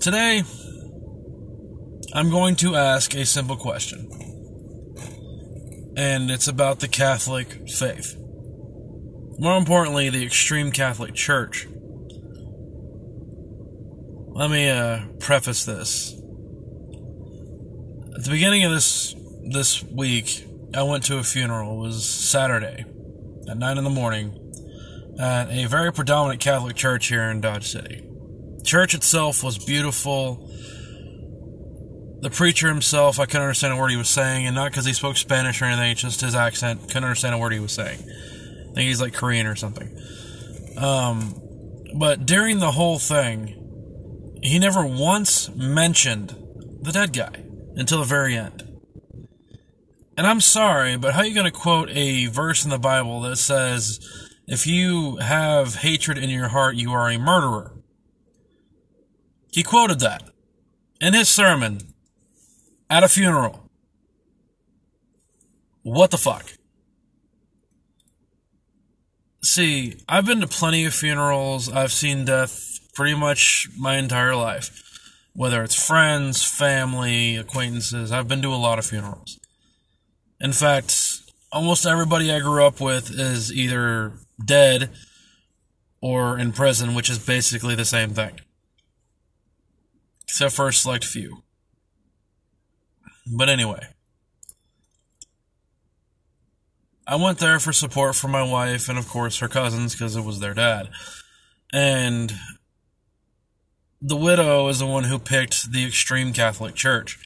Today, I'm going to ask a simple question. And it's about the Catholic faith. More importantly, the extreme Catholic Church. Let me uh, preface this. At the beginning of this this week, I went to a funeral. It was Saturday at 9 in the morning at a very predominant Catholic church here in Dodge City. Church itself was beautiful. The preacher himself, I couldn't understand a word he was saying, and not because he spoke Spanish or anything, just his accent. Couldn't understand a word he was saying. I think he's like Korean or something. Um, but during the whole thing, he never once mentioned the dead guy until the very end. And I'm sorry, but how are you going to quote a verse in the Bible that says, if you have hatred in your heart, you are a murderer? He quoted that in his sermon at a funeral. What the fuck? See, I've been to plenty of funerals. I've seen death pretty much my entire life. Whether it's friends, family, acquaintances, I've been to a lot of funerals. In fact, almost everybody I grew up with is either dead or in prison, which is basically the same thing. Except for a select few. But anyway. I went there for support for my wife and, of course, her cousins because it was their dad. And the widow is the one who picked the extreme Catholic Church.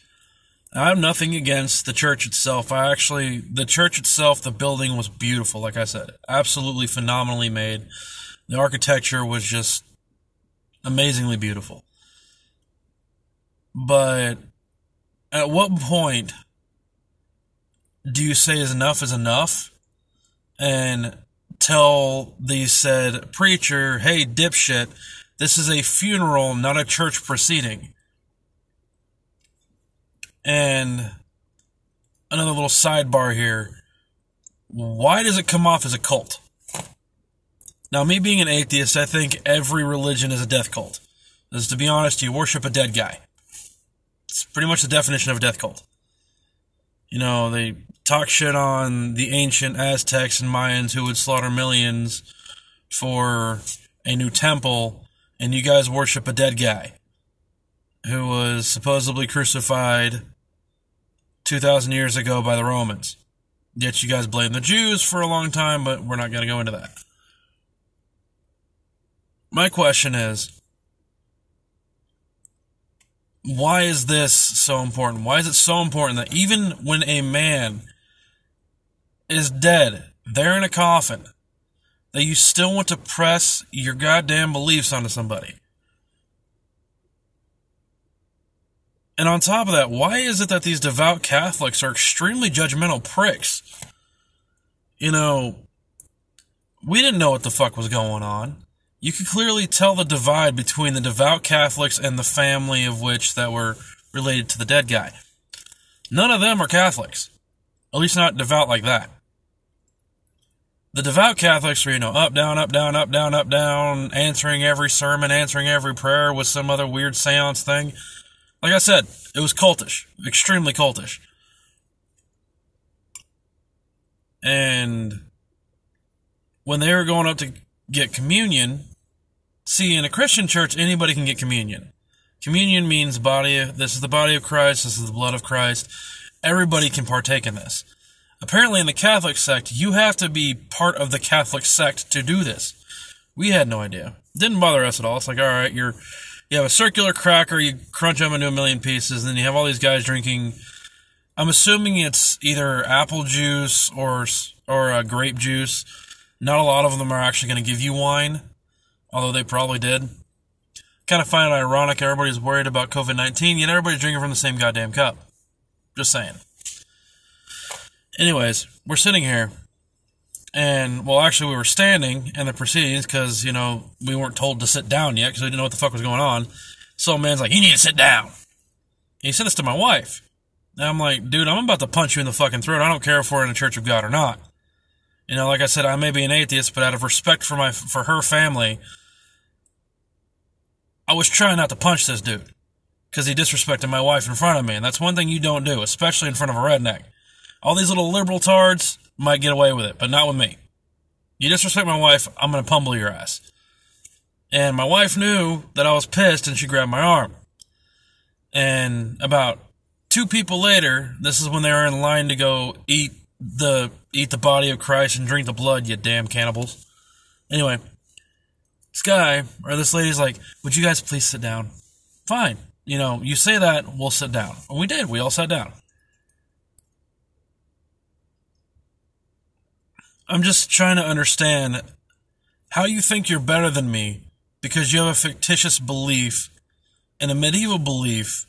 I have nothing against the church itself. I actually, the church itself, the building was beautiful, like I said. Absolutely phenomenally made. The architecture was just amazingly beautiful. But at what point do you say is enough is enough and tell the said preacher, hey, dipshit, this is a funeral, not a church proceeding? And another little sidebar here. Why does it come off as a cult? Now, me being an atheist, I think every religion is a death cult. Because to be honest, you worship a dead guy. It's pretty much the definition of a death cult. You know, they talk shit on the ancient Aztecs and Mayans who would slaughter millions for a new temple, and you guys worship a dead guy who was supposedly crucified 2,000 years ago by the Romans. Yet you guys blame the Jews for a long time, but we're not going to go into that. My question is why is this so important? Why is it so important that even when a man is dead, there in a coffin, that you still want to press your goddamn beliefs onto somebody? And on top of that, why is it that these devout Catholics are extremely judgmental pricks? You know, we didn't know what the fuck was going on. You could clearly tell the divide between the devout Catholics and the family of which that were related to the dead guy. None of them are Catholics. At least not devout like that. The devout Catholics are, you know, up, down, up, down, up, down, up, down, answering every sermon, answering every prayer with some other weird seance thing. Like I said, it was cultish, extremely cultish. And when they were going up to get communion, see, in a Christian church, anybody can get communion. Communion means body. This is the body of Christ. This is the blood of Christ. Everybody can partake in this. Apparently, in the Catholic sect, you have to be part of the Catholic sect to do this. We had no idea. Didn't bother us at all. It's like, all right, you're you have a circular cracker, you crunch them into a million pieces, and then you have all these guys drinking. I'm assuming it's either apple juice or or uh, grape juice. Not a lot of them are actually going to give you wine, although they probably did. Kind of find it ironic. Everybody's worried about COVID 19, yet everybody's drinking from the same goddamn cup. Just saying. Anyways, we're sitting here and well, actually, we were standing in the proceedings because you know we weren't told to sit down yet because we didn't know what the fuck was going on. So man's like, "You need to sit down." He said this to my wife. And I'm like, "Dude, I'm about to punch you in the fucking throat. I don't care if we're in the Church of God or not." You know, like I said, I may be an atheist, but out of respect for my for her family, I was trying not to punch this dude. because he disrespected my wife in front of me, and that's one thing you don't do, especially in front of a redneck. All these little liberal tards might get away with it, but not with me. You disrespect my wife, I'm gonna pummel your ass. And my wife knew that I was pissed, and she grabbed my arm. And about two people later, this is when they were in line to go eat the eat the body of Christ and drink the blood, you damn cannibals. Anyway, this guy or this lady's like, "Would you guys please sit down?" Fine. You know, you say that, we'll sit down. And we did. We all sat down. I'm just trying to understand how you think you're better than me because you have a fictitious belief and a medieval belief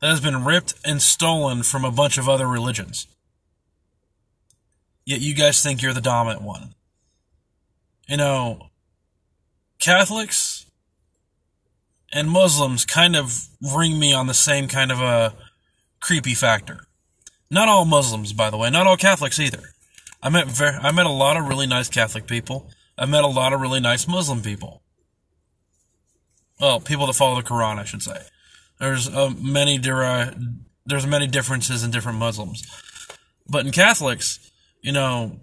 that has been ripped and stolen from a bunch of other religions. Yet you guys think you're the dominant one. You know, Catholics and Muslims kind of ring me on the same kind of a creepy factor. Not all Muslims, by the way, not all Catholics either. I met very, I met a lot of really nice Catholic people. I met a lot of really nice Muslim people. Well, people that follow the Quran, I should say. There's uh, many deri- there's many differences in different Muslims, but in Catholics, you know,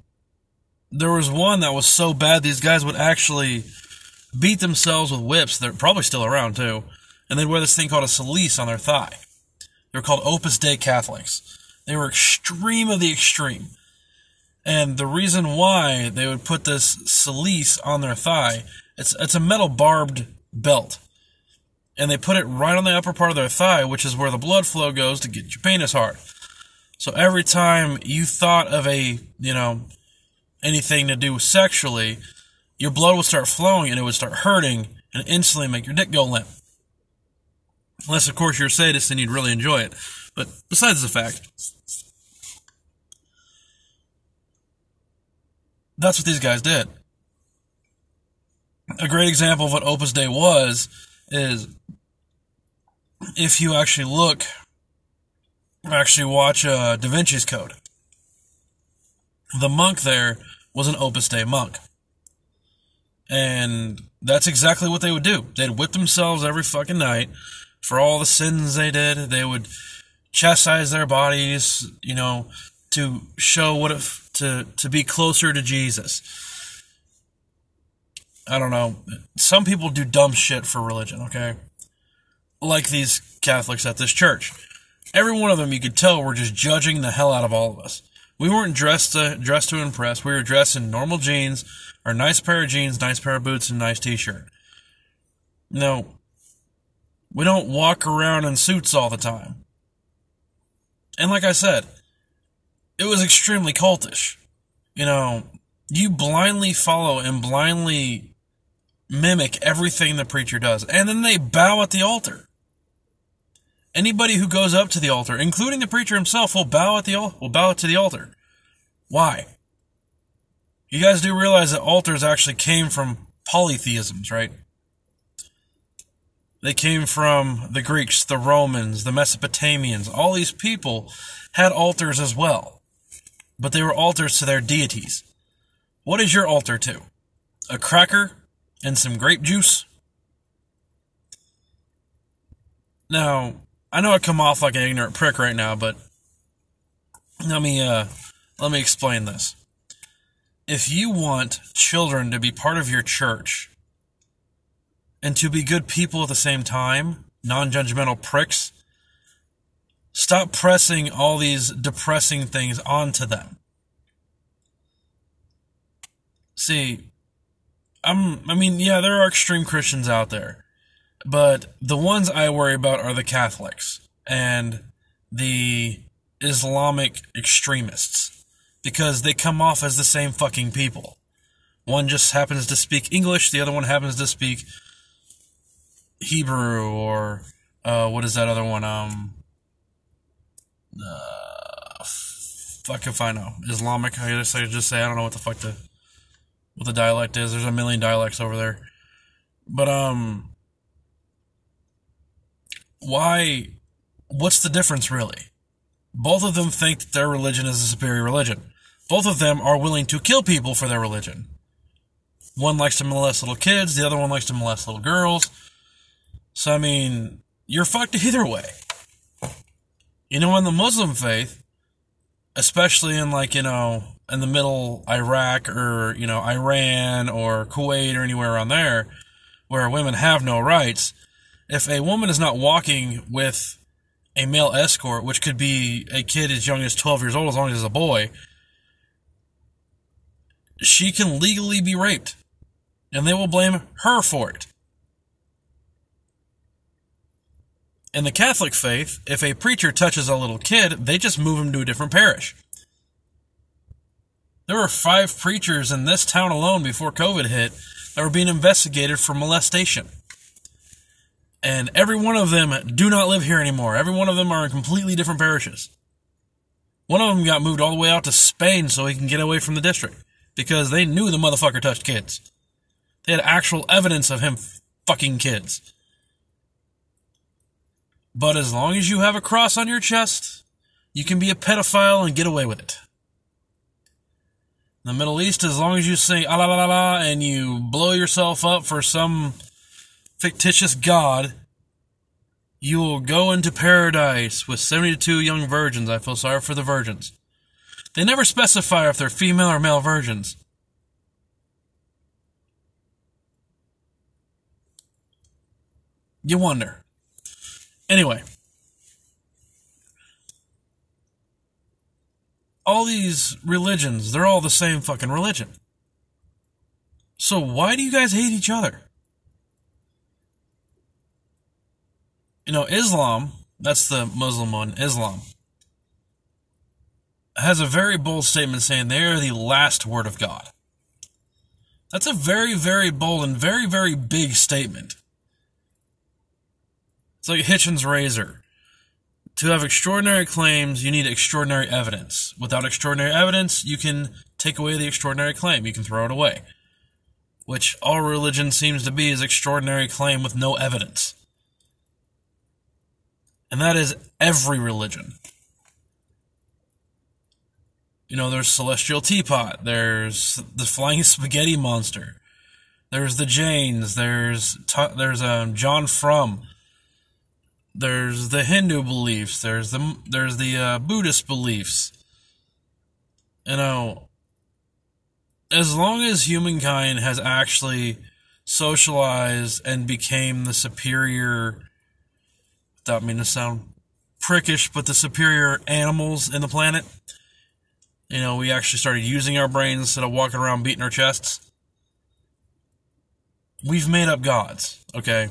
there was one that was so bad these guys would actually beat themselves with whips. They're probably still around too, and they'd wear this thing called a cilice on their thigh. They were called Opus Dei Catholics. They were extreme of the extreme. And the reason why they would put this cilice on their thigh, it's it's a metal barbed belt. And they put it right on the upper part of their thigh, which is where the blood flow goes to get your penis hard. So every time you thought of a, you know, anything to do sexually, your blood would start flowing and it would start hurting and instantly make your dick go limp. Unless, of course, you're a sadist and you'd really enjoy it. But besides the fact, that's what these guys did. A great example of what Opus Dei was is if you actually look, actually watch uh, Da Vinci's Code. The monk there was an Opus Dei monk. And that's exactly what they would do. They'd whip themselves every fucking night for all the sins they did. They would chastise their bodies, you know, to show what if to to be closer to Jesus. I don't know. Some people do dumb shit for religion, okay? Like these Catholics at this church. Every one of them you could tell were just judging the hell out of all of us. We weren't dressed to dressed to impress. We were dressed in normal jeans, or nice pair of jeans, nice pair of boots, and nice t-shirt. No, we don't walk around in suits all the time. And like I said, it was extremely cultish. You know, you blindly follow and blindly mimic everything the preacher does, and then they bow at the altar. Anybody who goes up to the altar, including the preacher himself, will bow at the will bow to the altar. Why? You guys do realize that altars actually came from polytheisms, right? They came from the Greeks, the Romans, the Mesopotamians. All these people had altars as well, but they were altars to their deities. What is your altar to? A cracker and some grape juice? Now, I know I come off like an ignorant prick right now, but let me uh, let me explain this. If you want children to be part of your church and to be good people at the same time, non-judgmental pricks, stop pressing all these depressing things onto them. See, I'm I mean, yeah, there are extreme Christians out there. But the ones I worry about are the Catholics and the Islamic extremists because they come off as the same fucking people. One just happens to speak English, the other one happens to speak Hebrew or uh, what is that other one? Um, uh, fuck if I know Islamic. I guess I just say I don't know what the fuck the what the dialect is. There's a million dialects over there, but um, why? What's the difference really? Both of them think that their religion is a superior religion. Both of them are willing to kill people for their religion. One likes to molest little kids, the other one likes to molest little girls. So, I mean, you're fucked either way. You know, in the Muslim faith, especially in like, you know, in the middle Iraq or, you know, Iran or Kuwait or anywhere around there where women have no rights, if a woman is not walking with a male escort, which could be a kid as young as 12 years old, as long as it's a boy, she can legally be raped. And they will blame her for it. In the Catholic faith, if a preacher touches a little kid, they just move him to a different parish. There were five preachers in this town alone before COVID hit that were being investigated for molestation. And every one of them do not live here anymore. Every one of them are in completely different parishes. One of them got moved all the way out to Spain so he can get away from the district because they knew the motherfucker touched kids. They had actual evidence of him fucking kids. But as long as you have a cross on your chest, you can be a pedophile and get away with it. In the Middle East, as long as you sing ah la la la la and you blow yourself up for some fictitious god, you will go into paradise with 72 young virgins. I feel sorry for the virgins. They never specify if they're female or male virgins. You wonder. Anyway, all these religions, they're all the same fucking religion. So why do you guys hate each other? You know, Islam, that's the Muslim one, Islam, has a very bold statement saying they are the last word of God. That's a very, very bold and very, very big statement. It's like Hitchens' razor. To have extraordinary claims, you need extraordinary evidence. Without extraordinary evidence, you can take away the extraordinary claim. You can throw it away. Which all religion seems to be is extraordinary claim with no evidence. And that is every religion. You know, there's Celestial Teapot, there's the Flying Spaghetti Monster, there's the Jains, there's there's um, John Frum, there's the Hindu beliefs, there's the there's the uh, Buddhist beliefs. You know, as long as humankind has actually socialized and became the superior, without meaning to sound prickish, but the superior animals in the planet, you know, we actually started using our brains instead of walking around beating our chests. We've made up gods, okay?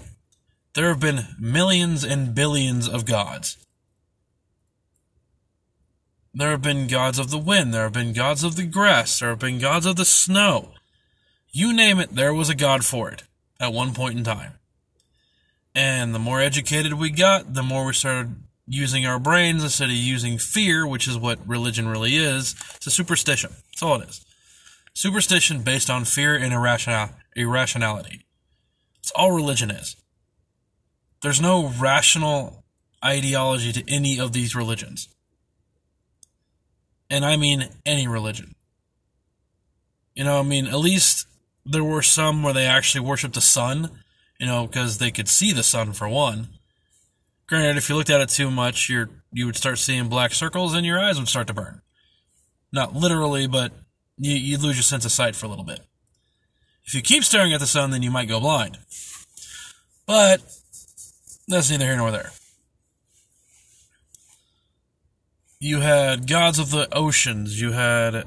There have been millions and billions of gods. There have been gods of the wind, there have been gods of the grass, there have been gods of the snow. You name it, there was a god for it at one point in time. And the more educated we got, the more we started using our brains instead of using fear, which is what religion really is. It's a superstition. That's all it is. Superstition based on fear and irrational, irrationality. It's all religion is. There's no rational ideology to any of these religions. And I mean any religion. You know, I mean, at least there were some where they actually worshiped the sun, you know, because they could see the sun for one. Granted, if you looked at it too much, you're you would start seeing black circles and your eyes would start to burn. Not literally, but you, you'd lose your sense of sight for a little bit. If you keep staring at the sun, then you might go blind. But that's neither here nor there. You had gods of the oceans. You had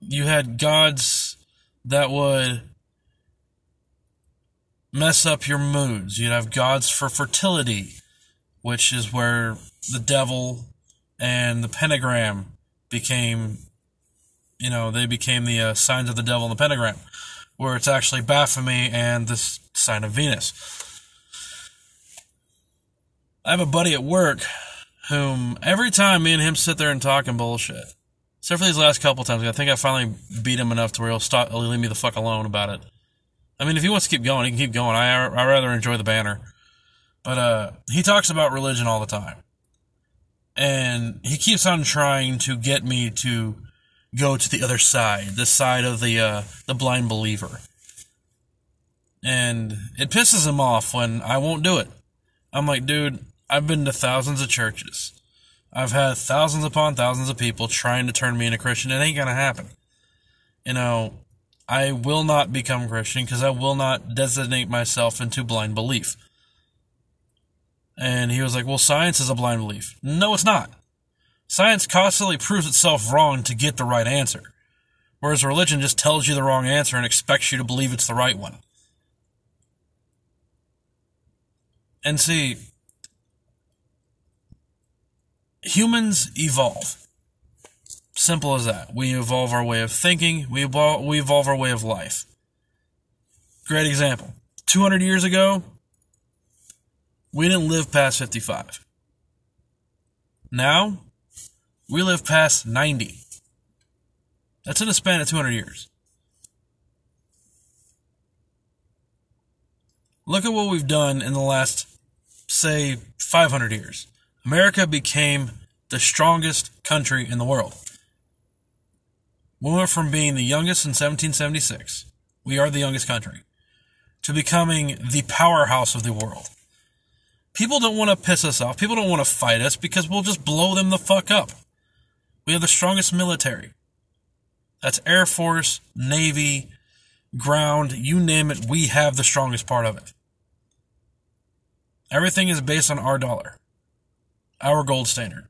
you had gods that would mess up your moods. You'd have gods for fertility, which is where the devil and the pentagram became, you know, they became the uh, signs of the devil and the pentagram, where it's actually Baphomet and the sign of Venus. I have a buddy at work whom every time me and him sit there and talk and bullshit, except for these last couple times, I think I finally beat him enough to where he'll stop, he'll leave me the fuck alone about it. I mean, if he wants to keep going, he can keep going. I I rather enjoy the banner, but uh, he talks about religion all the time, and he keeps on trying to get me to go to the other side, the side of the uh, the blind believer, and it pisses him off when I won't do it. I'm like, dude, I've been to thousands of churches. I've had thousands upon thousands of people trying to turn me into Christian. It ain't gonna happen. You know, I will not become Christian because I will not designate myself into blind belief. And he was like, Well, science is a blind belief. No, it's not. Science constantly proves itself wrong to get the right answer, whereas religion just tells you the wrong answer and expects you to believe it's the right one. And see, humans evolve. Simple as that. We evolve our way of thinking, we evolve, we evolve our way of life. Great example. 200 years ago, we didn't live past 55. Now, we live past 90. That's in a span of 200 years. Look at what we've done in the last, say, 500 years. America became the strongest country in the world. We went from being the youngest in 1776, we are the youngest country, to becoming the powerhouse of the world. People don't want to piss us off. People don't want to fight us because we'll just blow them the fuck up. We have the strongest military. That's Air Force, Navy, ground, you name it, we have the strongest part of it. Everything is based on our dollar, our gold standard.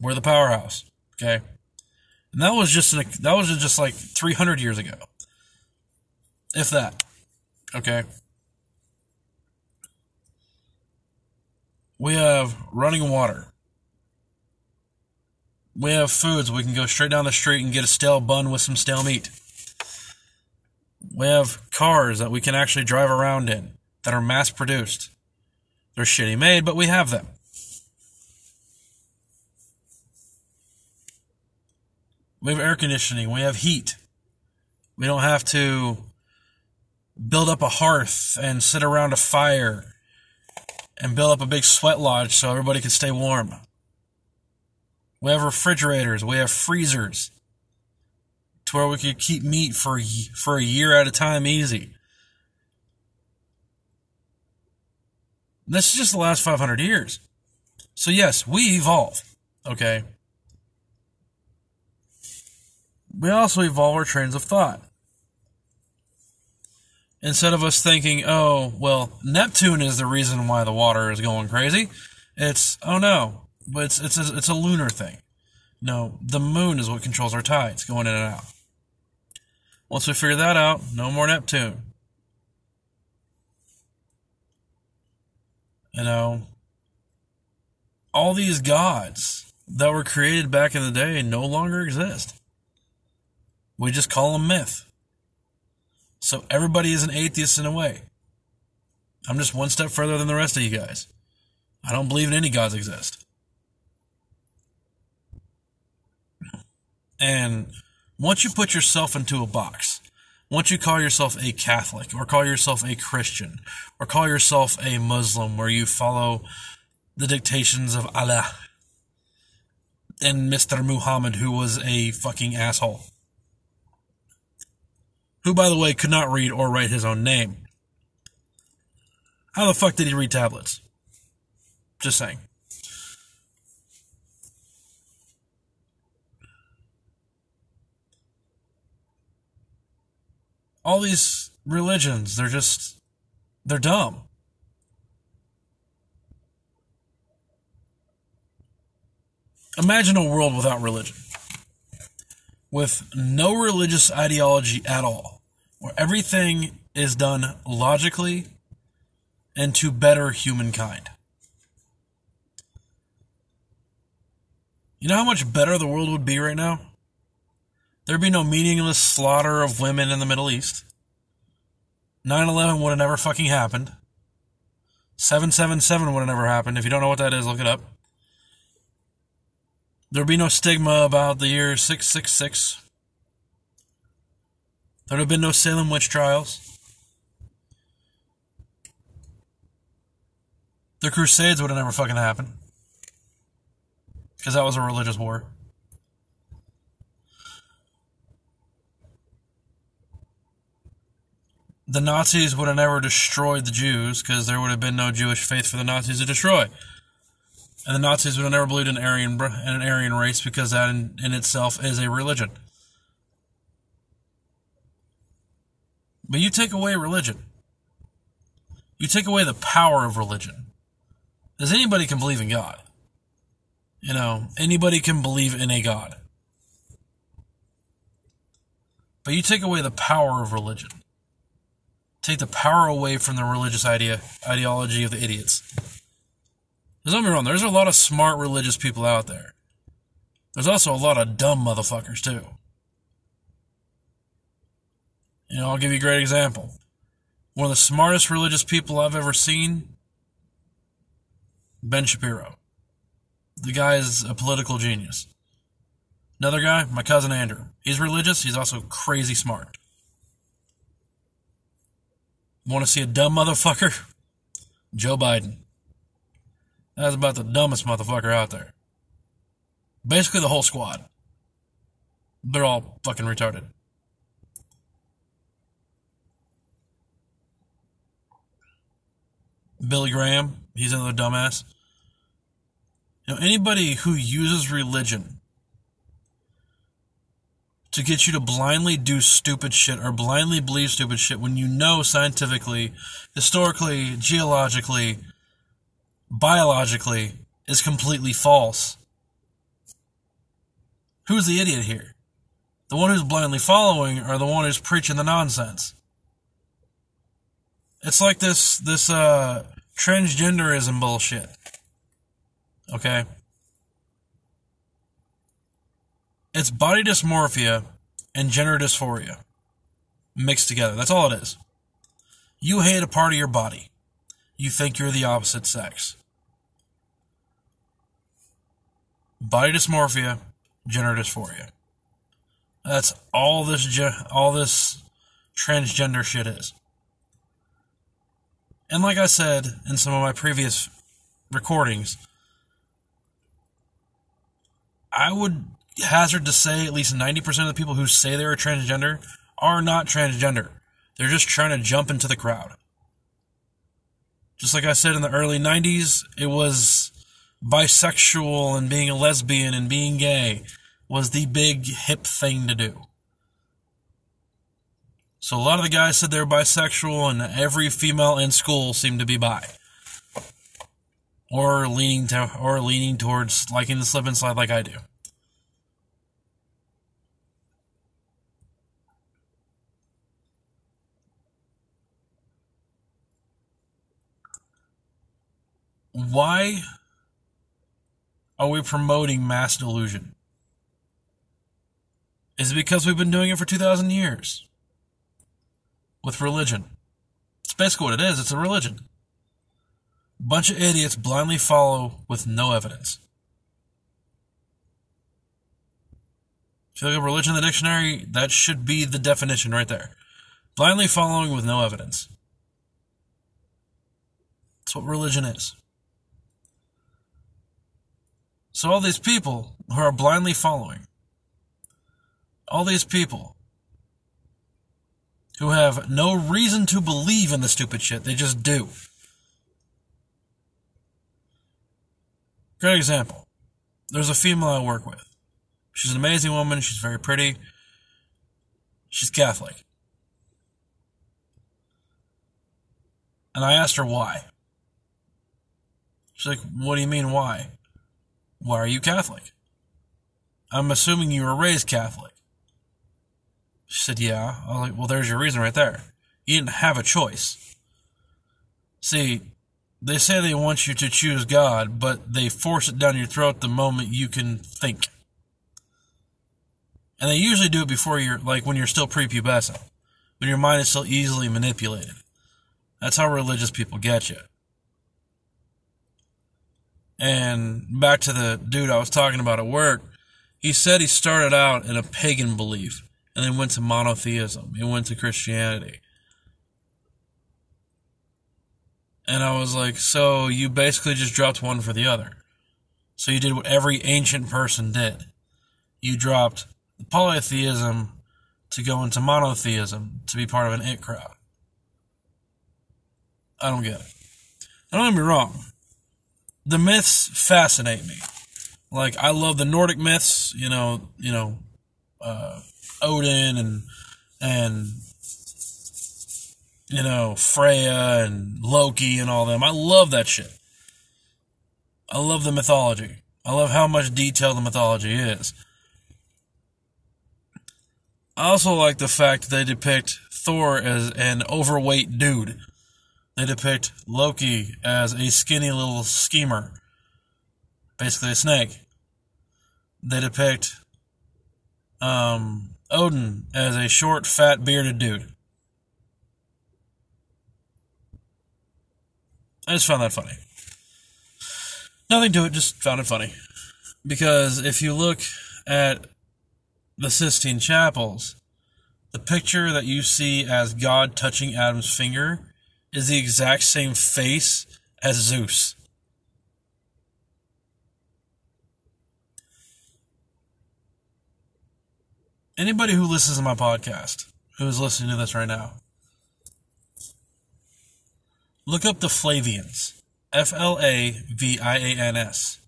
We're the powerhouse, okay? And that was just an, that was just like 300 years ago, if that, okay. We have running water. We have foods. We can go straight down the street and get a stale bun with some stale meat. We have cars that we can actually drive around in that are mass produced. They're shitty made, but we have them. We have air conditioning. We have heat. We don't have to build up a hearth and sit around a fire and build up a big sweat lodge so everybody can stay warm. We have refrigerators, we have freezers to where we could keep meat for for a year at a time easy. This is just the last 500 years. So yes, we evolve, okay? We also evolve our trains of thought instead of us thinking, oh, well, Neptune is the reason why the water is going crazy, it's, oh no, but it's, it's, a, it's a lunar thing. No, the moon is what controls our tides going in and out. Once we figure that out, no more Neptune. You know, all these gods that were created back in the day no longer exist. We just call them myth. So everybody is an atheist in a way. I'm just one step further than the rest of you guys. I don't believe in any gods exist. And once you put yourself into a box, once you call yourself a Catholic or call yourself a Christian or call yourself a Muslim where you follow the dictations of Allah and Mr. Muhammad who was a fucking asshole who, by the way, could not read or write his own name. How the fuck did he read tablets? Just saying. All these religions, they're just, they're dumb. Imagine a world without religion with no religious ideology at all, where everything is done logically and to better humankind. You know how much better the world would be right now? There'd be no meaningless slaughter of women in the Middle East. 9 11 would have never fucking happened. 777 would have never happened. If you don't know what that is, look it up. There'd be no stigma about the year 666. There'd have been no Salem witch trials. The Crusades would have never fucking happened. Because that was a religious war. the Nazis would have never destroyed the Jews because there would have been no Jewish faith for the Nazis to destroy. And the Nazis would have never believed in Aryan in an Aryan race because that in, in itself is a religion. But you take away religion. You take away the power of religion. Because anybody can believe in God. You know, anybody can believe in a God. But you take away the power of religion. Take the power away from the religious idea ideology of the idiots. Don't get me wrong, there's a lot of smart religious people out there. There's also a lot of dumb motherfuckers too. You know, I'll give you a great example. One of the smartest religious people I've ever seen, Ben Shapiro. The guy is a political genius. Another guy, my cousin Andrew. He's religious, he's also crazy smart. Want to see a dumb motherfucker? Joe Biden. That's about the dumbest motherfucker out there. Basically, the whole squad. They're all fucking retarded. Billy Graham, he's another dumbass. You know, anybody who uses religion to get you to blindly do stupid shit or blindly believe stupid shit when you know scientifically, historically, geologically, biologically is completely false. Who's the idiot here? The one who's blindly following or the one who's preaching the nonsense? It's like this this uh transgenderism bullshit. Okay? It's body dysmorphia and gender dysphoria mixed together. That's all it is. You hate a part of your body. You think you're the opposite sex. Body dysmorphia, gender dysphoria. That's all this all this transgender shit is. And like I said in some of my previous recordings, I would hazard to say at least 90% of the people who say they're transgender are not transgender. They're just trying to jump into the crowd. Just like I said in the early 90s, it was bisexual and being a lesbian and being gay was the big hip thing to do. So a lot of the guys said they were bisexual, and every female in school seemed to be bi, or leaning to, or leaning towards liking the slip and slide like I do. Why are we promoting mass delusion? Is it because we've been doing it for 2,000 years? With religion. It's basically what it is it's a religion. Bunch of idiots blindly follow with no evidence. If you look at religion in the dictionary, that should be the definition right there. Blindly following with no evidence. That's what religion is. So all these people who are blindly following, all these people who have no reason to believe in the stupid shit, they just do. Great example. There's a female I work with. She's an amazing woman. She's very pretty. She's Catholic. And I asked her why. She's like, What do you mean, why? Why are you Catholic? I'm assuming you were raised Catholic. She said, Yeah. I was like, Well, there's your reason right there. You didn't have a choice. See, they say they want you to choose God, but they force it down your throat the moment you can think. And they usually do it before you're, like, when you're still prepubescent, when your mind is still easily manipulated. That's how religious people get you. And back to the dude I was talking about at work, he said he started out in a pagan belief and then went to monotheism. He went to Christianity. And I was like, so you basically just dropped one for the other. So you did what every ancient person did. You dropped polytheism to go into monotheism to be part of an it crowd. I don't get it. Now, don't get me wrong. The myths fascinate me. Like I love the Nordic myths. You know, you know, uh, Odin and and you know Freya and Loki and all them. I love that shit. I love the mythology. I love how much detail the mythology is. I also like the fact they depict Thor as an overweight dude. They depict Loki as a skinny little schemer, basically a snake. They depict um, Odin as a short, fat, bearded dude. I just found that funny. Nothing to it, just found it funny. Because if you look at the Sistine Chapels, the picture that you see as God touching Adam's finger is the exact same face as Zeus. Anybody who listens to my podcast, who is listening to this right now, look up the Flavians. F L A V I A N S.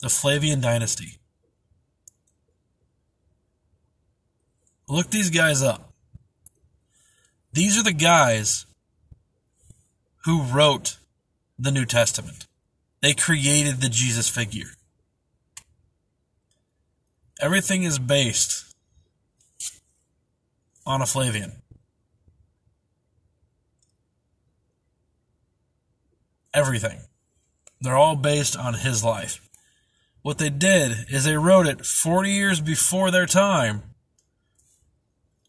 The Flavian Dynasty. Look these guys up. These are the guys who wrote the New Testament. They created the Jesus figure. Everything is based on a Flavian. Everything. They're all based on his life. What they did is they wrote it 40 years before their time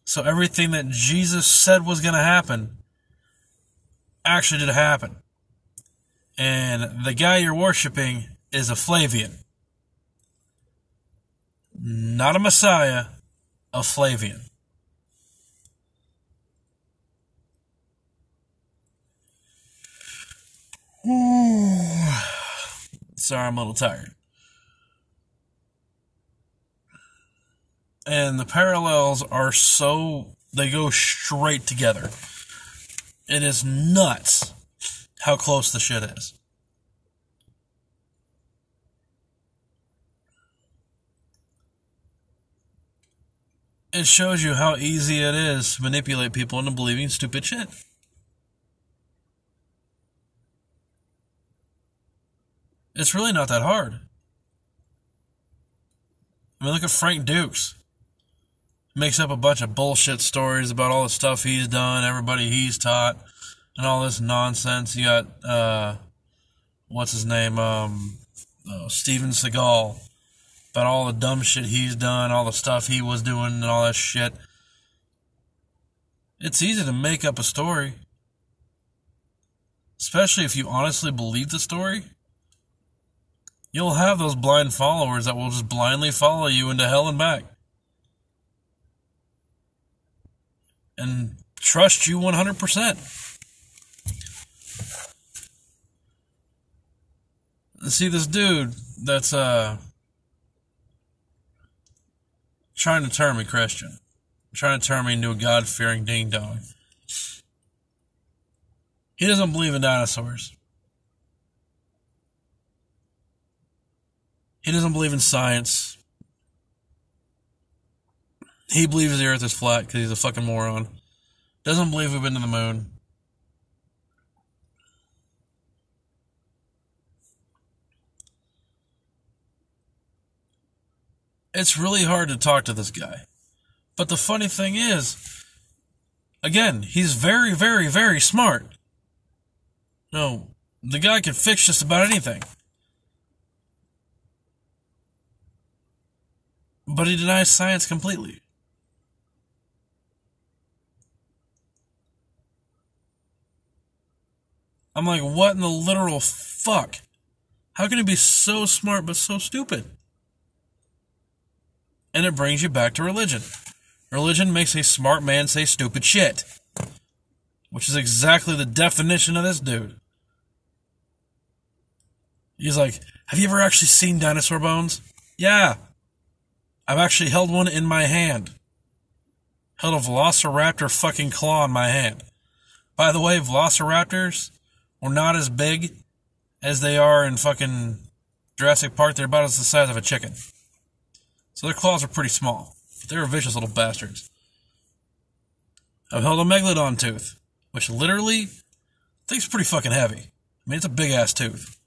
so everything that Jesus said was going to happen actually did happen. And the guy you're worshiping is a Flavian. Not a Messiah, a Flavian. Sorry, I'm a little tired. and the parallels are so they go straight together. It is nuts how close the shit is. It shows you how easy it is to manipulate people into believing stupid shit. It's really not that hard. I mean, look at Frank Dux makes up a bunch of bullshit stories about all the stuff he's done, everybody he's taught, and all this nonsense. You got uh, what's his name, um, uh, Steven Seagal, about all the dumb shit he's done, all the stuff he was doing, and all that shit. It's easy to make up a story, especially if you honestly believe the story. You'll have those blind followers that will just blindly follow you into hell and back. And trust you 100%. See this dude that's uh trying to turn me Christian, trying to turn me into a God fearing ding dong. He doesn't believe in dinosaurs. He doesn't believe in science. He believes the Earth is flat because he's a fucking moron. Doesn't believe we've been to the moon. It's really hard to talk to this guy. But the funny thing is, again, he's very, very, very smart. No, the guy can fix just about anything. But he denies science completely. I'm like, what in the literal fuck? How can he be so smart but so stupid? And it brings you back to religion. Religion makes a smart man say stupid shit. Which is exactly the definition of this dude. He's like, Have you ever actually seen dinosaur bones? Yeah. I've actually held one in my hand. Held a velociraptor fucking claw in my hand. By the way, velociraptors or not as big as they are in fucking Jurassic Park. They're about as the size of a chicken. So their claws are pretty small. But they're vicious little bastards. I've held a megalodon tooth, which literally, it's pretty fucking heavy. I mean, it's a big ass tooth.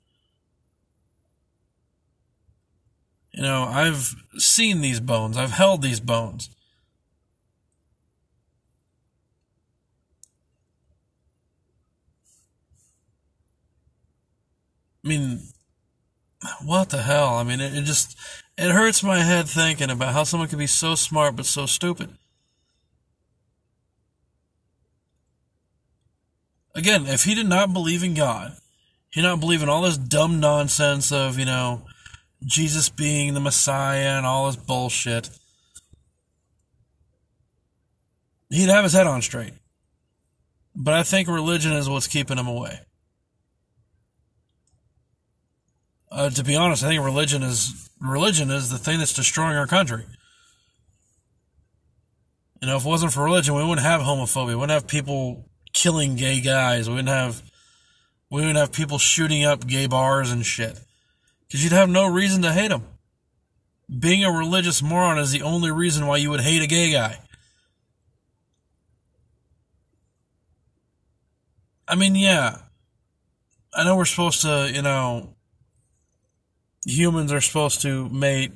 You know, I've seen these bones. I've held these bones. I mean, what the hell? I mean, it, it, just it hurts my head thinking about how someone could be so smart but so stupid. Again, if he did not believe in God, he not believe in all this dumb nonsense of, you know, Jesus being the Messiah and all this bullshit, he'd have his head on straight. But I think religion is what's keeping him away. Uh, to be honest, I think religion is religion is the thing that's destroying our country. You know, if it wasn't for religion, we wouldn't have homophobia. We wouldn't have people killing gay guys. We wouldn't have we wouldn't have people shooting up gay bars and shit. Because you'd have no reason to hate them. Being a religious moron is the only reason why you would hate a gay guy. I mean, yeah. I know we're supposed to, you know, humans are supposed to mate,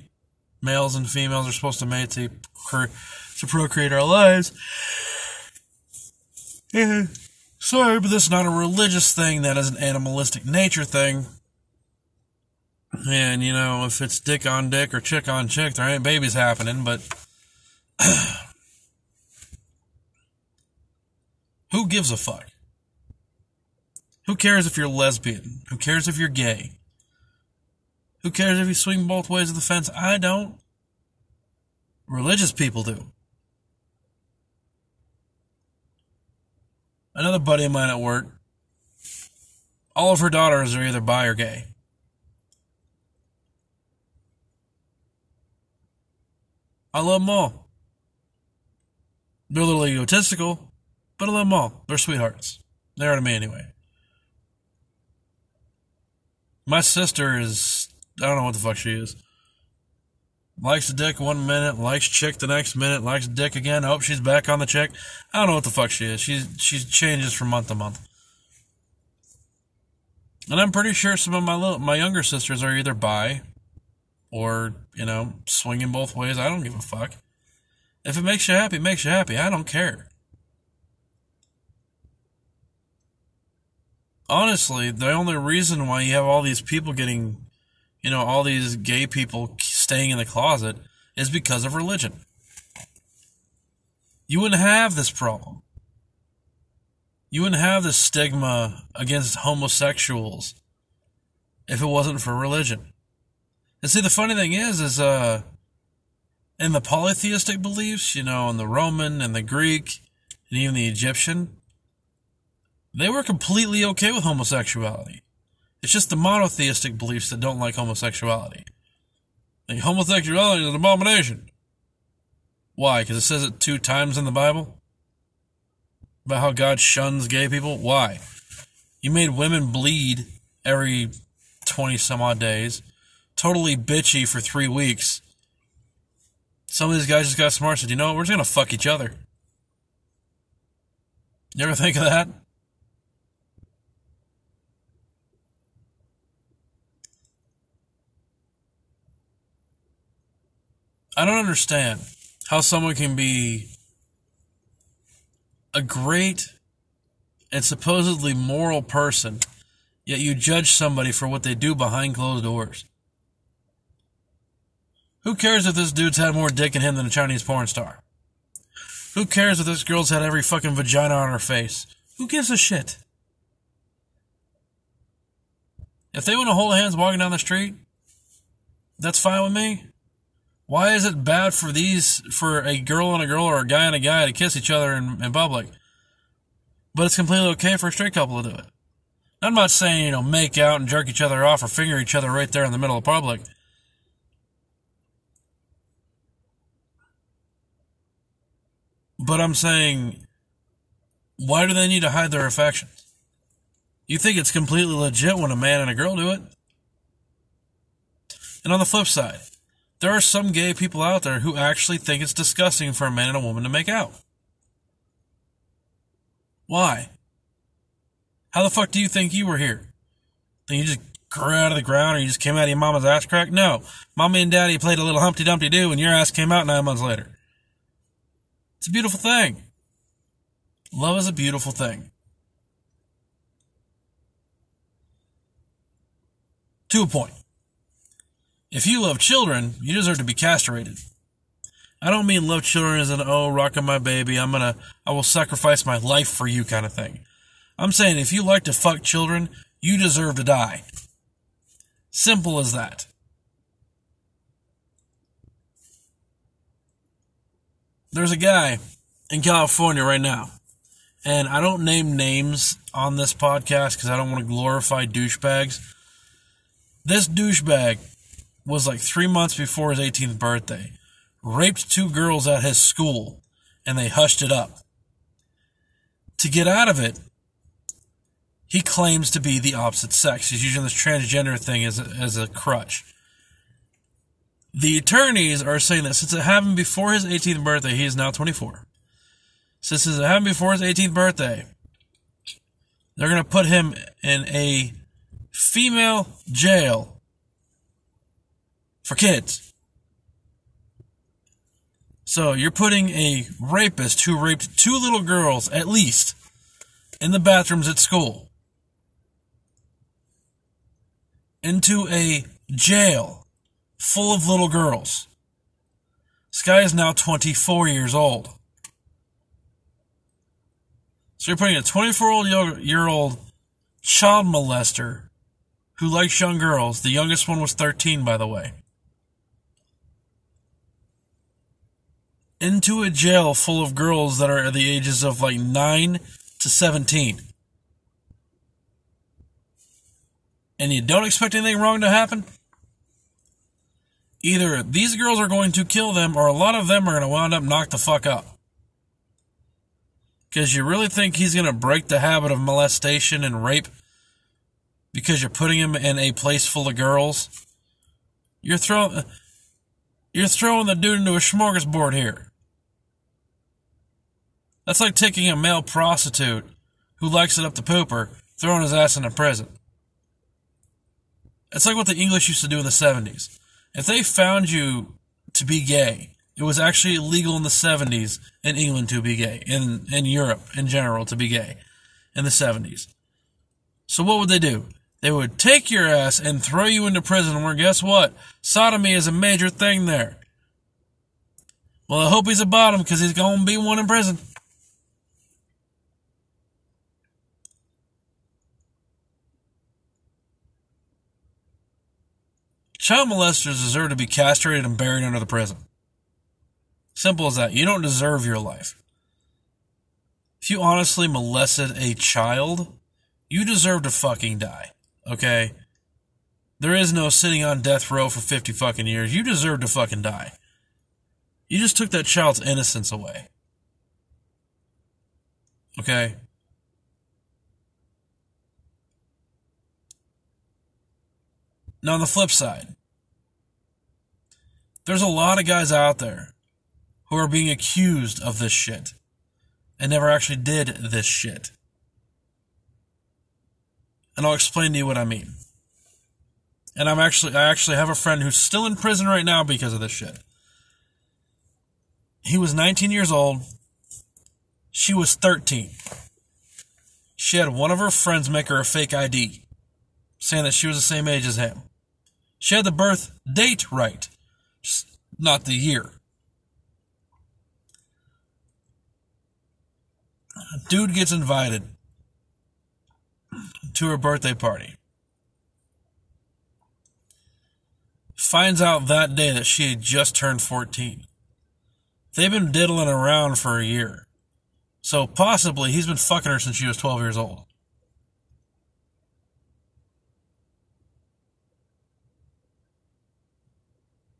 males and females are supposed to mate to, to procreate our lives. Sorry, but this is not a religious thing, that is an animalistic nature thing. And, you know, if it's dick on dick or chick on chick, there ain't babies happening, but. Who gives a fuck? Who cares if you're lesbian? Who cares if you're gay? Who cares if you swing both ways of the fence? I don't. Religious people do. Another buddy of mine at work, all of her daughters are either bi or gay. I love them all. They're a little egotistical, but I love them all. They're sweethearts. They are to me anyway. My sister is, I don't know what the fuck she is. Likes the dick one minute, likes chick the next minute, likes dick again. Oh, she's back on the chick. I don't know what the fuck she is. She's she changes from month to month. And I'm pretty sure some of my little, my younger sisters are either bi or, you know, swinging both ways. I don't give a fuck. If it makes you happy, it makes you happy. I don't care. Honestly, the only reason why you have all these people getting, you know, all these gay people staying in the closet is because of religion. You wouldn't have this problem. You wouldn't have this stigma against homosexuals if it wasn't for religion. And see, the funny thing is, is uh, in the polytheistic beliefs, you know, in the Roman and the Greek and even the Egyptian, they were completely okay with homosexuality. It's just the monotheistic beliefs that don't like homosexuality. Like, homosexuality is an abomination. Why? Because it says it two times in the Bible? About how God shuns gay people? Why? You made women bleed every 20 some odd days totally bitchy for three weeks. Some of these guys just got smart said, you know what, we're just gonna fuck each other. You ever think of that? I don't understand how someone can be a great and supposedly moral person, yet you judge somebody for what they do behind closed doors. Who cares if this dude's had more dick in him than a Chinese porn star? Who cares if this girl's had every fucking vagina on her face? Who gives a shit? If they want to hold hands walking down the street, that's fine with me. Why is it bad for these for a girl and a girl or a guy and a guy to kiss each other in, in public? But it's completely okay for a straight couple to do it. I'm not saying, you know, make out and jerk each other off or finger each other right there in the middle of public. But I'm saying, why do they need to hide their affections? You think it's completely legit when a man and a girl do it. And on the flip side, there are some gay people out there who actually think it's disgusting for a man and a woman to make out. Why? How the fuck do you think you were here? Then you just grew out of the ground or you just came out of your mama's ass crack? No. Mommy and daddy played a little Humpty Dumpty Doo and your ass came out nine months later. It's a beautiful thing. Love is a beautiful thing. To a point. If you love children, you deserve to be castrated. I don't mean love children as an oh rocking my baby, I'm gonna I will sacrifice my life for you kind of thing. I'm saying if you like to fuck children, you deserve to die. Simple as that. There's a guy in California right now, and I don't name names on this podcast because I don't want to glorify douchebags. This douchebag was like three months before his 18th birthday, raped two girls at his school, and they hushed it up. To get out of it, he claims to be the opposite sex. He's using this transgender thing as a, as a crutch. The attorneys are saying that since it happened before his 18th birthday, he is now 24. Since it happened before his 18th birthday, they're going to put him in a female jail for kids. So you're putting a rapist who raped two little girls at least in the bathrooms at school into a jail full of little girls. This guy is now 24 years old. So you're putting a 24 year old child molester who likes young girls. The youngest one was 13, by the way. Into a jail full of girls that are the ages of like 9 to 17. And you don't expect anything wrong to happen? Either these girls are going to kill them or a lot of them are going to wind up knocked the fuck up. Because you really think he's going to break the habit of molestation and rape because you're putting him in a place full of girls? You're throwing you're throwing the dude into a smorgasbord here. That's like taking a male prostitute who likes it up the pooper, throwing his ass in a prison. It's like what the English used to do in the 70s. If they found you to be gay, it was actually illegal in the 70s in England to be gay, in, in Europe in general to be gay in the 70s. So what would they do? They would take your ass and throw you into prison where guess what? Sodomy is a major thing there. Well, I hope he's a bottom because he's going to be one in prison. Child molesters deserve to be castrated and buried under the prison. Simple as that. You don't deserve your life. If you honestly molested a child, you deserve to fucking die. Okay? There is no sitting on death row for 50 fucking years. You deserve to fucking die. You just took that child's innocence away. Okay? Now, on the flip side, there's a lot of guys out there who are being accused of this shit and never actually did this shit. And I'll explain to you what I mean. And I'm actually I actually have a friend who's still in prison right now because of this shit. He was 19 years old. She was 13. She had one of her friends make her a fake ID, saying that she was the same age as him. She had the birth date right, just not the year. Dude gets invited to her birthday party. Finds out that day that she had just turned 14. They've been diddling around for a year. So possibly he's been fucking her since she was 12 years old.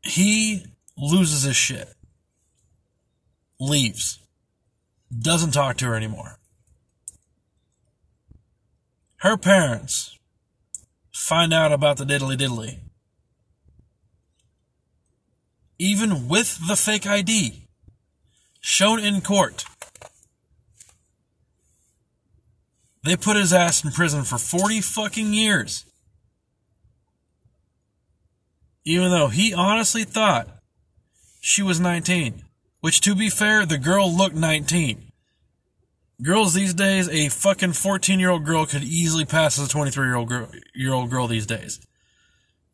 He loses his shit, leaves, doesn't talk to her anymore. her parents find out about the diddly diddly. Even with the fake ID shown in court, they put his ass in prison for 40 fucking years. Even though he honestly thought she was 19. Which, to be fair, the girl looked 19. Girls these days, a fucking 14 year old girl could easily pass as a 23 year old girl, year old girl these days.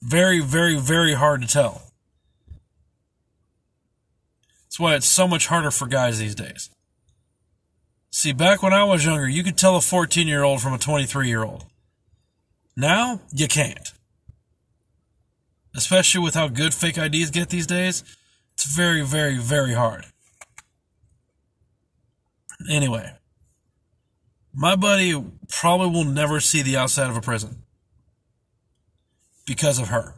Very, very, very hard to tell. That's why it's so much harder for guys these days. See, back when I was younger, you could tell a 14 year old from a 23 year old. Now, you can't. Especially with how good fake IDs get these days, it's very, very, very hard. Anyway, my buddy probably will never see the outside of a prison because of her.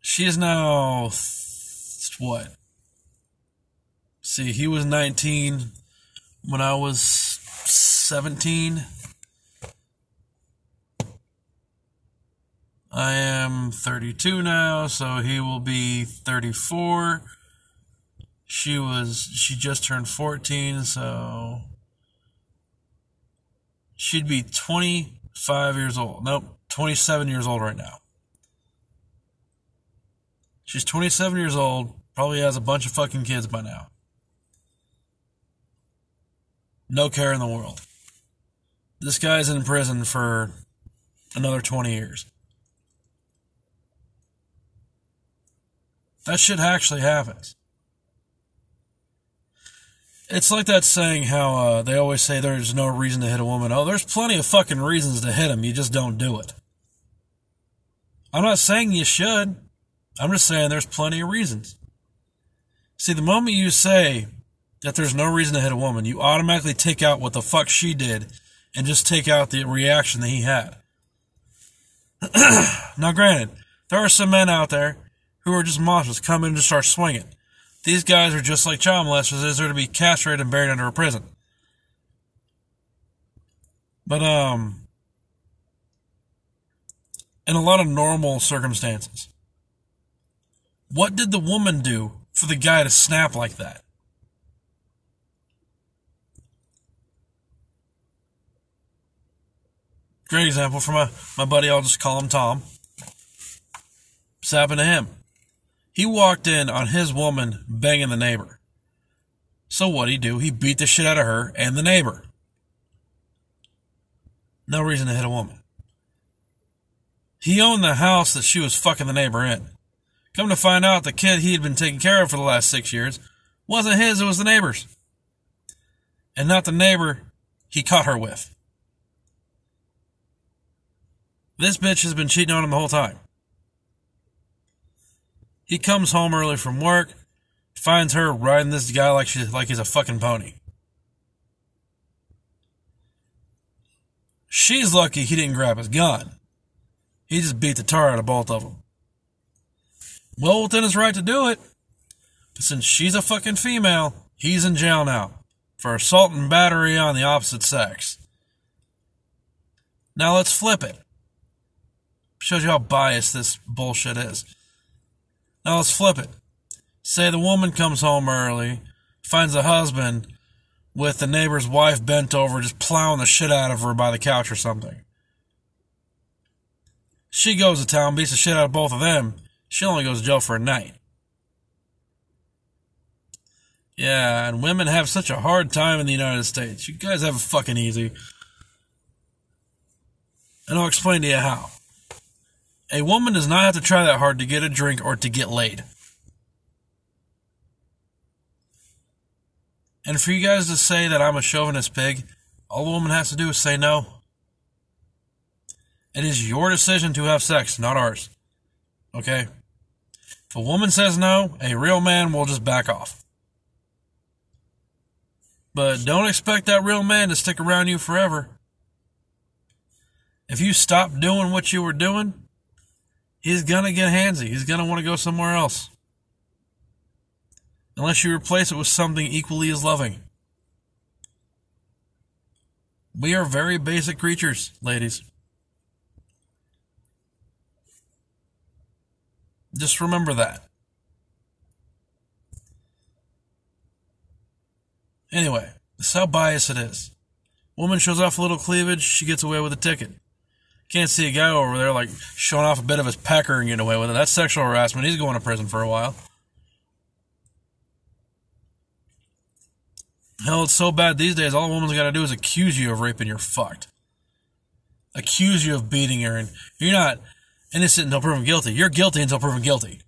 She is now what? See, he was 19 when I was 17. I am 32 now, so he will be 34. She was she just turned 14, so she'd be 25 years old. Nope, 27 years old right now. She's 27 years old, probably has a bunch of fucking kids by now. No care in the world. This guy's in prison for another 20 years. That shit actually happens. It's like that saying how uh, they always say there's no reason to hit a woman. Oh, there's plenty of fucking reasons to hit them. You just don't do it. I'm not saying you should. I'm just saying there's plenty of reasons. See, the moment you say that there's no reason to hit a woman, you automatically take out what the fuck she did and just take out the reaction that he had. now, granted, there are some men out there who are just monsters come in and just start swinging. These guys are just like child molesters, is there to be castrated and buried under a prison. But, um, in a lot of normal circumstances, what did the woman do for the guy to snap like that? Great example from my, my buddy, I'll just call him Tom. What's happened to him? He walked in on his woman banging the neighbor. So what'd he do? He beat the shit out of her and the neighbor. No reason to hit a woman. He owned the house that she was fucking the neighbor in. Come to find out, the kid he had been taking care of for the last six years wasn't his, it was the neighbor's. And not the neighbor he caught her with. This bitch has been cheating on him the whole time. He comes home early from work, finds her riding this guy like she's like he's a fucking pony. She's lucky he didn't grab his gun. He just beat the tar out of both of them. Well within his right to do it. But since she's a fucking female, he's in jail now for assault and battery on the opposite sex. Now let's flip it. Shows you how biased this bullshit is. Now let's flip it. Say the woman comes home early, finds the husband with the neighbor's wife bent over, just plowing the shit out of her by the couch or something. She goes to town, beats the shit out of both of them. She only goes to jail for a night. Yeah, and women have such a hard time in the United States. You guys have it fucking easy. And I'll explain to you how. A woman does not have to try that hard to get a drink or to get laid. And for you guys to say that I'm a chauvinist pig, all a woman has to do is say no. It is your decision to have sex, not ours. Okay? If a woman says no, a real man will just back off. But don't expect that real man to stick around you forever. If you stop doing what you were doing, he's gonna get handsy. He's gonna want to go somewhere else. Unless you replace it with something equally as loving. We are very basic creatures, ladies. Just remember that. Anyway, this is how biased it is. Woman shows off a little cleavage, she gets away with a ticket. Can't see a guy over there like showing off a bit of his pecker and getting away with it. That's sexual harassment. He's going to prison for a while. Hell, it's so bad these days, all a woman's got to do is accuse you of raping. you're fucked. Accuse you of beating her, and you're not innocent until proven guilty. You're guilty until proven guilty.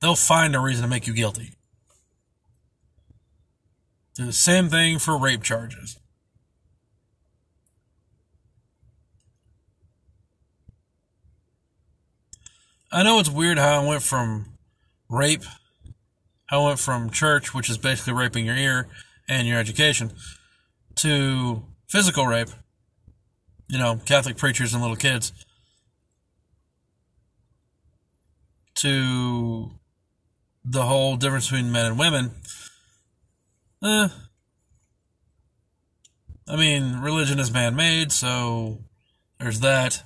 They'll find a reason to make you guilty. Do the same thing for rape charges. I know it's weird how I went from rape, how I went from church, which is basically raping your ear and your education, to physical rape. You know, Catholic preachers and little kids. To the whole difference between men and women. Eh. I mean, religion is man made, so there's that.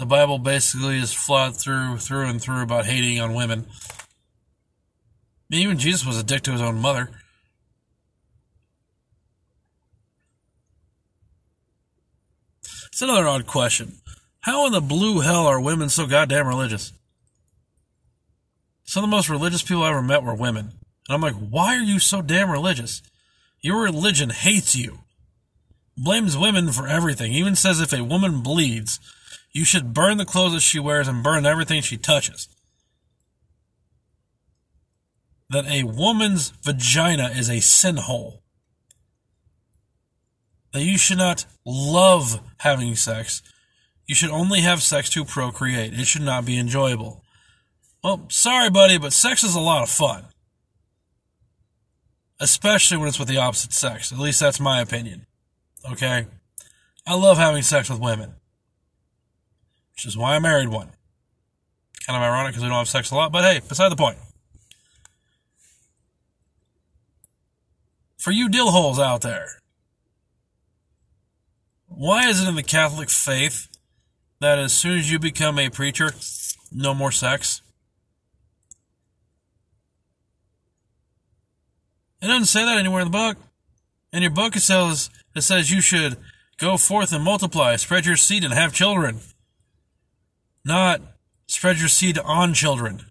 The Bible basically is flawed through through and through about hating on women. Even Jesus was a dick to his own mother. It's another odd question. How in the blue hell are women so goddamn religious? Some of the most religious people I ever met were women. And I'm like, why are you so damn religious? Your religion hates you. Blames women for everything. Even says if a woman bleeds, you should burn the clothes that she wears and burn everything she touches. That a woman's vagina is a sin hole. That you should not love having sex. You should only have sex to procreate. It should not be enjoyable. Well, sorry, buddy, but sex is a lot of fun. Especially when it's with the opposite sex. At least that's my opinion. Okay? I love having sex with women which is why I married one. Kind of ironic because we don't have sex a lot, but hey, beside the point. For you dill holes out there, why is it in the Catholic faith that as soon as you become a preacher, no more sex? It doesn't say that anywhere in the book. In your book, it says it says you should go forth and multiply, spread your seed, and have children not spread your seed on children.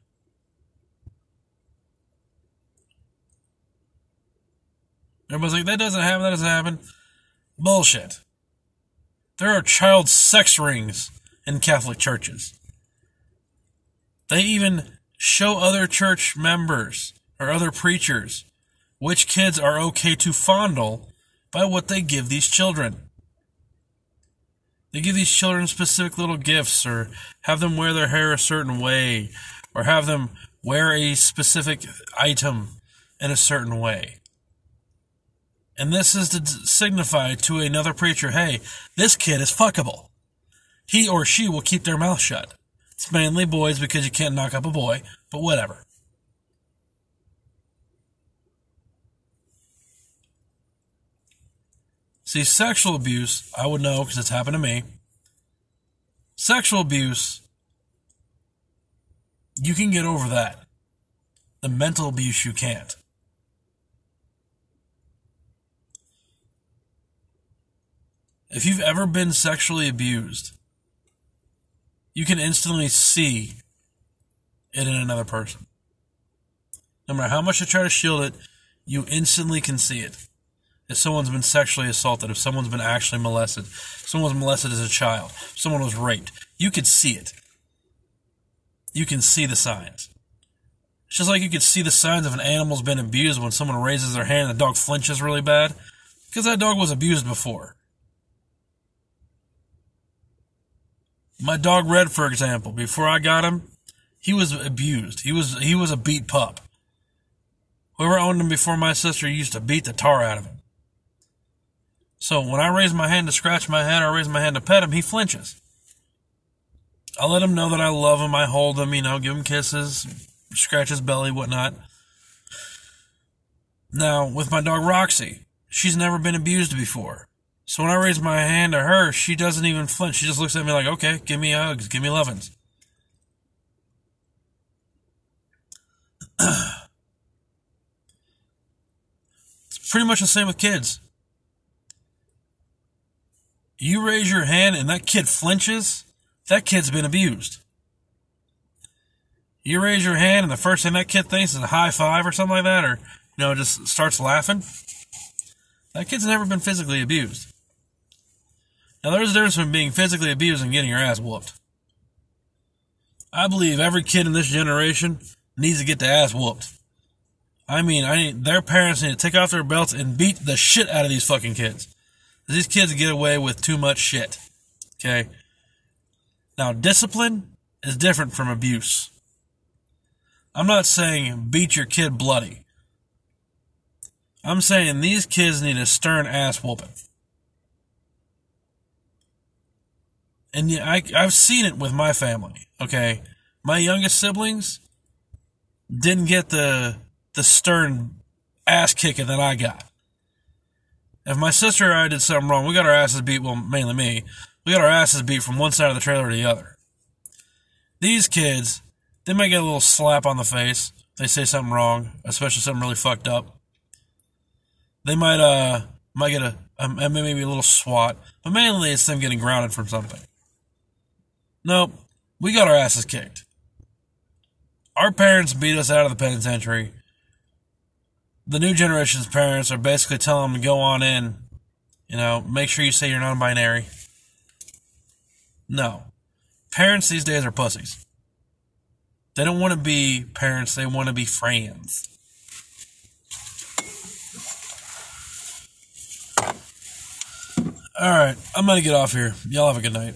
Everybody's like, that doesn't happen, that doesn't happen. Bullshit. There are child sex rings in Catholic churches. They even show other church members or other preachers which kids are okay to fondle by what they give these children. They give these children specific little gifts, or have them wear their hair a certain way, or have them wear a specific item in a certain way. And this is to signify to another preacher hey, this kid is fuckable. He or she will keep their mouth shut. It's mainly boys because you can't knock up a boy, but whatever. See, sexual abuse, I would know because it's happened to me. Sexual abuse, you can get over that. The mental abuse, you can't. If you've ever been sexually abused, you can instantly see it in another person. No matter how much you try to shield it, you instantly can see it if someone's been sexually assaulted, if someone's been actually molested, if someone was molested as a child, if someone was raped, you could see it. You can see the signs. It's just like you could see the signs of an animal's been abused when someone raises their hand and the dog flinches really bad. Because that dog was abused before. My dog Red, for example, before I got him, he was abused. He was he was a beat pup. Whoever owned him before my sister used to beat the tar out of him. So when I raise my hand to scratch my head or raise my hand to pet him, he flinches. I let him know that I love him. I hold him, you know, give him kisses, scratch his belly, whatnot. Now, with my dog Roxy, she's never been abused before. So when I raise my hand to her, she doesn't even flinch. She just looks at me like, okay, give me hugs, give me lovins. it's pretty much the same with kids. You raise your hand and that kid flinches, that kid's been abused. You raise your hand and the first thing that kid thinks is a high five or something like that, or, you know, just starts laughing. That kid's never been physically abused. Now, there's a difference between being physically abused and getting your ass whooped. I believe every kid in this generation needs to get the ass whooped. I mean, I their parents need to take off their belts and beat the shit out of these fucking kids. These kids get away with too much shit. Okay? Now, discipline is different from abuse. I'm not saying beat your kid bloody. I'm saying these kids need a stern ass whooping. And I, I've seen it with my family. Okay, my youngest siblings didn't get the the stern ass kicking that I got. If my sister or I did something wrong, we got our asses beat. Well, mainly me. We got our asses beat from one side of the trailer to the other. These kids, they might get a little slap on the face. They say something wrong, especially something really fucked up. They might uh might get a, a maybe a little swat, but mainly it's them getting grounded from something. Nope, we got our asses kicked. Our parents beat us out of the penitentiary. The new generation's parents are basically telling them to go on in. You know, make sure you say you're non binary. No. Parents these days are pussies. They don't want to be parents, they want to be friends. All right, I'm going to get off here. Y'all have a good night.